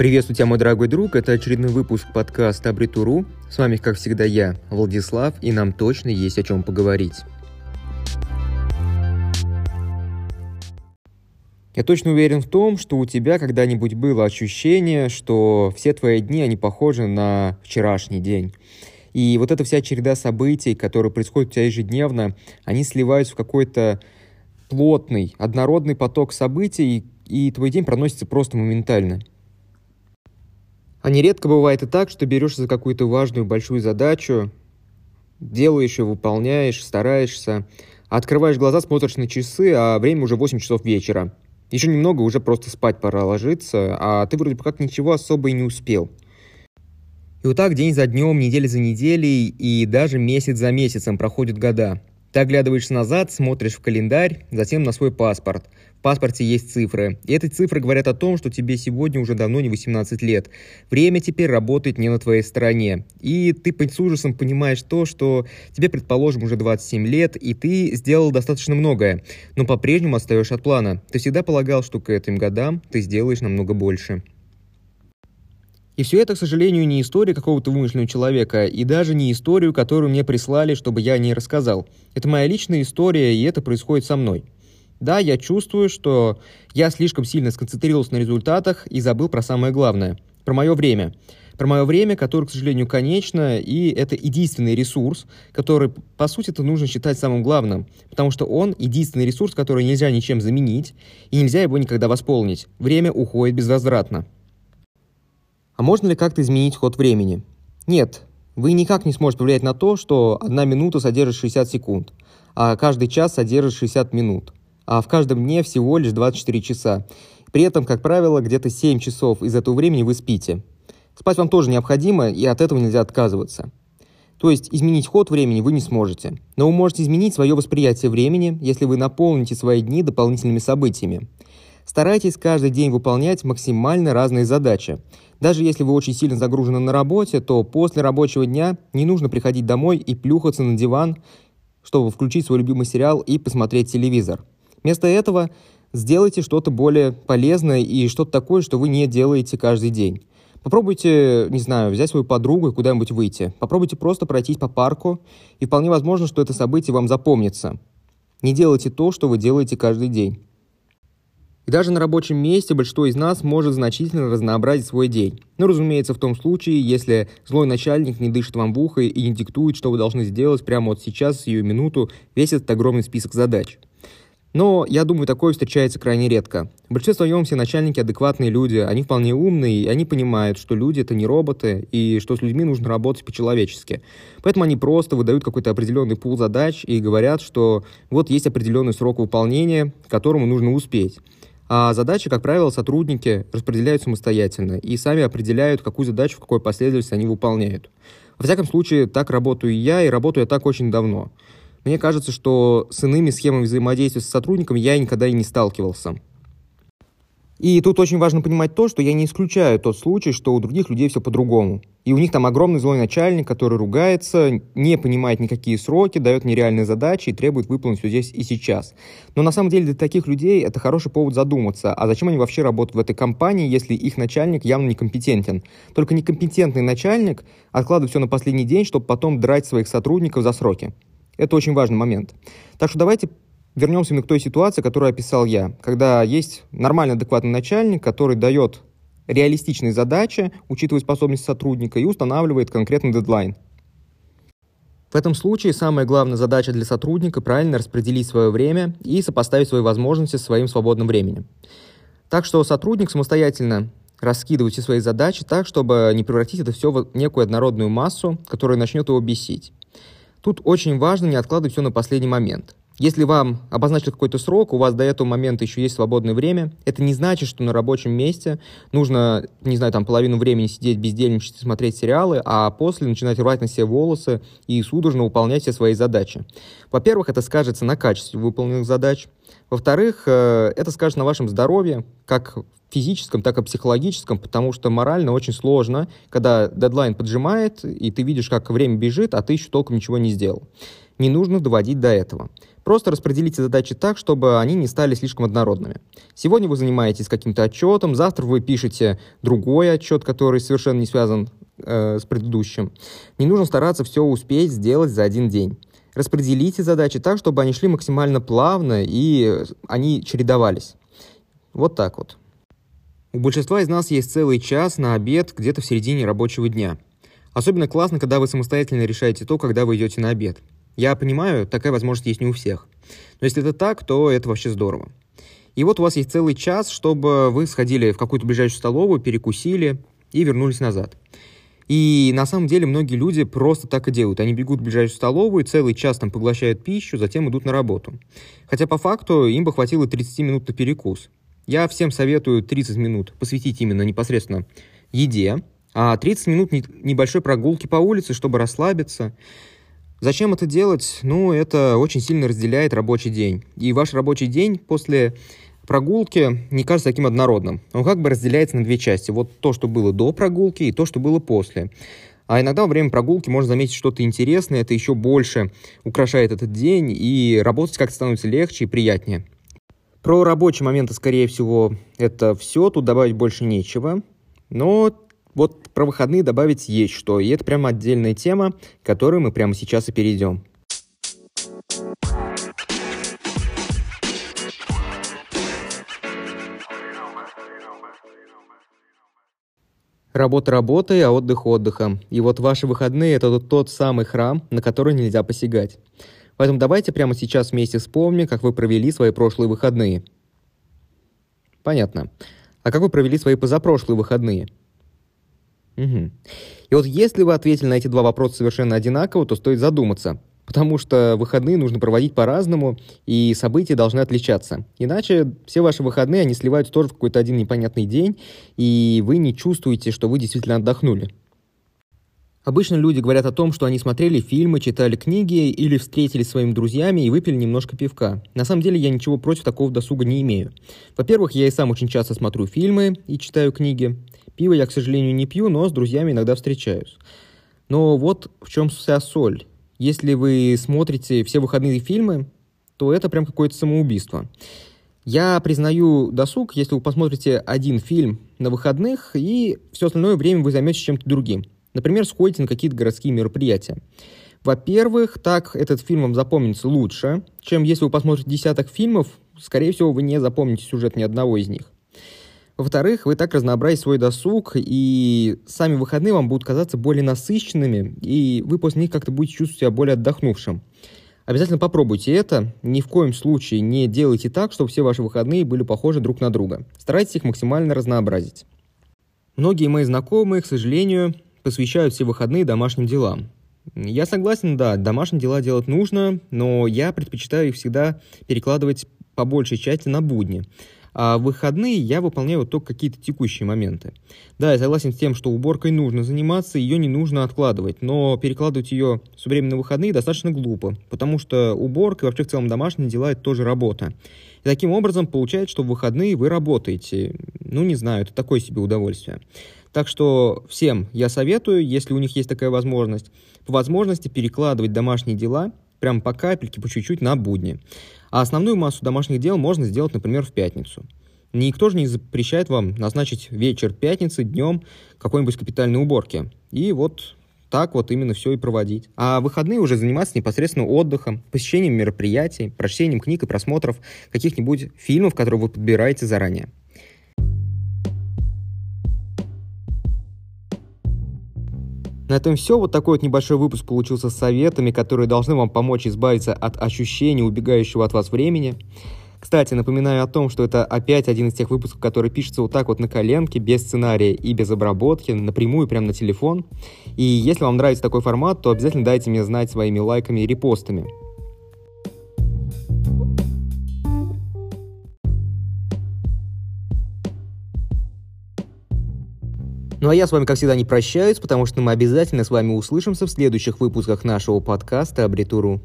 Приветствую тебя, мой дорогой друг. Это очередной выпуск подкаста Абритуру. С вами, как всегда, я, Владислав, и нам точно есть о чем поговорить. Я точно уверен в том, что у тебя когда-нибудь было ощущение, что все твои дни, они похожи на вчерашний день. И вот эта вся череда событий, которые происходят у тебя ежедневно, они сливаются в какой-то плотный, однородный поток событий, и твой день проносится просто моментально. А нередко бывает и так, что берешься за какую-то важную большую задачу, делаешь ее, выполняешь, стараешься, открываешь глаза, смотришь на часы, а время уже 8 часов вечера. Еще немного, уже просто спать пора ложиться, а ты вроде бы как ничего особо и не успел. И вот так день за днем, неделя за неделей и даже месяц за месяцем проходят года. Ты оглядываешься назад, смотришь в календарь, затем на свой паспорт. В паспорте есть цифры. И эти цифры говорят о том, что тебе сегодня уже давно не 18 лет. Время теперь работает не на твоей стороне. И ты с ужасом понимаешь то, что тебе, предположим, уже 27 лет, и ты сделал достаточно многое, но по-прежнему отстаешь от плана. Ты всегда полагал, что к этим годам ты сделаешь намного больше. И все это, к сожалению, не история какого-то вымышленного человека, и даже не историю, которую мне прислали, чтобы я о ней рассказал. Это моя личная история, и это происходит со мной. Да, я чувствую, что я слишком сильно сконцентрировался на результатах и забыл про самое главное, про мое время. Про мое время, которое, к сожалению, конечно, и это единственный ресурс, который, по сути, это нужно считать самым главным, потому что он единственный ресурс, который нельзя ничем заменить, и нельзя его никогда восполнить. Время уходит безвозвратно. А можно ли как-то изменить ход времени? Нет, вы никак не сможете повлиять на то, что одна минута содержит 60 секунд, а каждый час содержит 60 минут, а в каждом дне всего лишь 24 часа. При этом, как правило, где-то 7 часов из этого времени вы спите. Спать вам тоже необходимо, и от этого нельзя отказываться. То есть изменить ход времени вы не сможете. Но вы можете изменить свое восприятие времени, если вы наполните свои дни дополнительными событиями. Старайтесь каждый день выполнять максимально разные задачи. Даже если вы очень сильно загружены на работе, то после рабочего дня не нужно приходить домой и плюхаться на диван, чтобы включить свой любимый сериал и посмотреть телевизор. Вместо этого сделайте что-то более полезное и что-то такое, что вы не делаете каждый день. Попробуйте, не знаю, взять свою подругу и куда-нибудь выйти. Попробуйте просто пройтись по парку, и вполне возможно, что это событие вам запомнится. Не делайте то, что вы делаете каждый день. Даже на рабочем месте большинство из нас может значительно разнообразить свой день. Но, ну, разумеется, в том случае, если злой начальник не дышит вам в ухо и не диктует, что вы должны сделать прямо вот сейчас, сию минуту, весь этот огромный список задач. Но, я думаю, такое встречается крайне редко. В большинстве своем все начальники адекватные люди, они вполне умные, и они понимают, что люди — это не роботы, и что с людьми нужно работать по-человечески. Поэтому они просто выдают какой-то определенный пул задач и говорят, что вот есть определенный срок выполнения, которому нужно успеть. А задачи, как правило, сотрудники распределяют самостоятельно и сами определяют, какую задачу в какой последовательности они выполняют. Во всяком случае, так работаю я, и работаю я так очень давно. Мне кажется, что с иными схемами взаимодействия с сотрудником я никогда и не сталкивался. И тут очень важно понимать то, что я не исключаю тот случай, что у других людей все по-другому. И у них там огромный злой начальник, который ругается, не понимает никакие сроки, дает нереальные задачи и требует выполнить все здесь и сейчас. Но на самом деле для таких людей это хороший повод задуматься, а зачем они вообще работают в этой компании, если их начальник явно некомпетентен. Только некомпетентный начальник откладывает все на последний день, чтобы потом драть своих сотрудников за сроки. Это очень важный момент. Так что давайте вернемся мы к той ситуации, которую описал я, когда есть нормальный адекватный начальник, который дает реалистичные задачи, учитывая способность сотрудника и устанавливает конкретный дедлайн. В этом случае самая главная задача для сотрудника – правильно распределить свое время и сопоставить свои возможности с своим свободным временем. Так что сотрудник самостоятельно раскидывает все свои задачи так, чтобы не превратить это все в некую однородную массу, которая начнет его бесить. Тут очень важно не откладывать все на последний момент. Если вам обозначили какой-то срок, у вас до этого момента еще есть свободное время, это не значит, что на рабочем месте нужно, не знаю, там половину времени сидеть бездельничать и смотреть сериалы, а после начинать рвать на себе волосы и судорожно выполнять все свои задачи. Во-первых, это скажется на качестве выполненных задач. Во-вторых, э, это скажется на вашем здоровье, как физическом, так и психологическом, потому что морально очень сложно, когда дедлайн поджимает, и ты видишь, как время бежит, а ты еще толком ничего не сделал. Не нужно доводить до этого. Просто распределите задачи так, чтобы они не стали слишком однородными. Сегодня вы занимаетесь каким-то отчетом, завтра вы пишете другой отчет, который совершенно не связан э, с предыдущим. Не нужно стараться все успеть сделать за один день. Распределите задачи так, чтобы они шли максимально плавно и они чередовались. Вот так вот. У большинства из нас есть целый час на обед где-то в середине рабочего дня. Особенно классно, когда вы самостоятельно решаете то, когда вы идете на обед. Я понимаю, такая возможность есть не у всех. Но если это так, то это вообще здорово. И вот у вас есть целый час, чтобы вы сходили в какую-то ближайшую столовую, перекусили и вернулись назад. И на самом деле многие люди просто так и делают. Они бегут в ближайшую столовую, целый час там поглощают пищу, затем идут на работу. Хотя по факту им бы хватило 30 минут на перекус. Я всем советую 30 минут посвятить именно непосредственно еде, а 30 минут небольшой прогулки по улице, чтобы расслабиться. Зачем это делать? Ну, это очень сильно разделяет рабочий день. И ваш рабочий день после прогулки не кажется таким однородным. Он как бы разделяется на две части. Вот то, что было до прогулки, и то, что было после. А иногда во время прогулки можно заметить что-то интересное, это еще больше украшает этот день, и работать как-то становится легче и приятнее. Про рабочие моменты, скорее всего, это все, тут добавить больше нечего. Но вот про выходные добавить есть что, и это прямо отдельная тема, к которой мы прямо сейчас и перейдем. Работа работой, а отдых отдыхом. И вот ваши выходные – это тот самый храм, на который нельзя посягать. Поэтому давайте прямо сейчас вместе вспомним, как вы провели свои прошлые выходные. Понятно. А как вы провели свои позапрошлые выходные? Угу. И вот если вы ответили на эти два вопроса совершенно одинаково, то стоит задуматься, потому что выходные нужно проводить по-разному, и события должны отличаться. Иначе все ваши выходные, они сливаются тоже в какой-то один непонятный день, и вы не чувствуете, что вы действительно отдохнули. Обычно люди говорят о том, что они смотрели фильмы, читали книги или встретились с своими друзьями и выпили немножко пивка. На самом деле я ничего против такого досуга не имею. Во-первых, я и сам очень часто смотрю фильмы и читаю книги. Пиво я, к сожалению, не пью, но с друзьями иногда встречаюсь. Но вот в чем вся соль. Если вы смотрите все выходные фильмы, то это прям какое-то самоубийство. Я признаю досуг, если вы посмотрите один фильм на выходных, и все остальное время вы займетесь чем-то другим. Например, сходите на какие-то городские мероприятия. Во-первых, так этот фильм вам запомнится лучше, чем если вы посмотрите десяток фильмов, скорее всего, вы не запомните сюжет ни одного из них. Во-вторых, вы так разнообразите свой досуг, и сами выходные вам будут казаться более насыщенными, и вы после них как-то будете чувствовать себя более отдохнувшим. Обязательно попробуйте это. Ни в коем случае не делайте так, чтобы все ваши выходные были похожи друг на друга. Старайтесь их максимально разнообразить. Многие мои знакомые, к сожалению, посвящают все выходные домашним делам. Я согласен, да, домашние дела делать нужно, но я предпочитаю их всегда перекладывать по большей части на будни. А в выходные я выполняю только какие-то текущие моменты. Да, я согласен с тем, что уборкой нужно заниматься, ее не нужно откладывать, но перекладывать ее все время на выходные достаточно глупо, потому что уборка и вообще в целом домашние дела – это тоже работа. И таким образом получается, что в выходные вы работаете. Ну, не знаю, это такое себе удовольствие. Так что всем я советую, если у них есть такая возможность, по возможности перекладывать домашние дела прям по капельке, по чуть-чуть на будни. А основную массу домашних дел можно сделать, например, в пятницу. Никто же не запрещает вам назначить вечер пятницы днем какой-нибудь капитальной уборки. И вот так вот именно все и проводить. А выходные уже заниматься непосредственно отдыхом, посещением мероприятий, прочтением книг и просмотров каких-нибудь фильмов, которые вы подбираете заранее. На этом все. Вот такой вот небольшой выпуск получился с советами, которые должны вам помочь избавиться от ощущения убегающего от вас времени. Кстати, напоминаю о том, что это опять один из тех выпусков, который пишется вот так вот на коленке, без сценария и без обработки, напрямую прямо на телефон. И если вам нравится такой формат, то обязательно дайте мне знать своими лайками и репостами. Ну а я с вами, как всегда, не прощаюсь, потому что мы обязательно с вами услышимся в следующих выпусках нашего подкаста «Абритуру».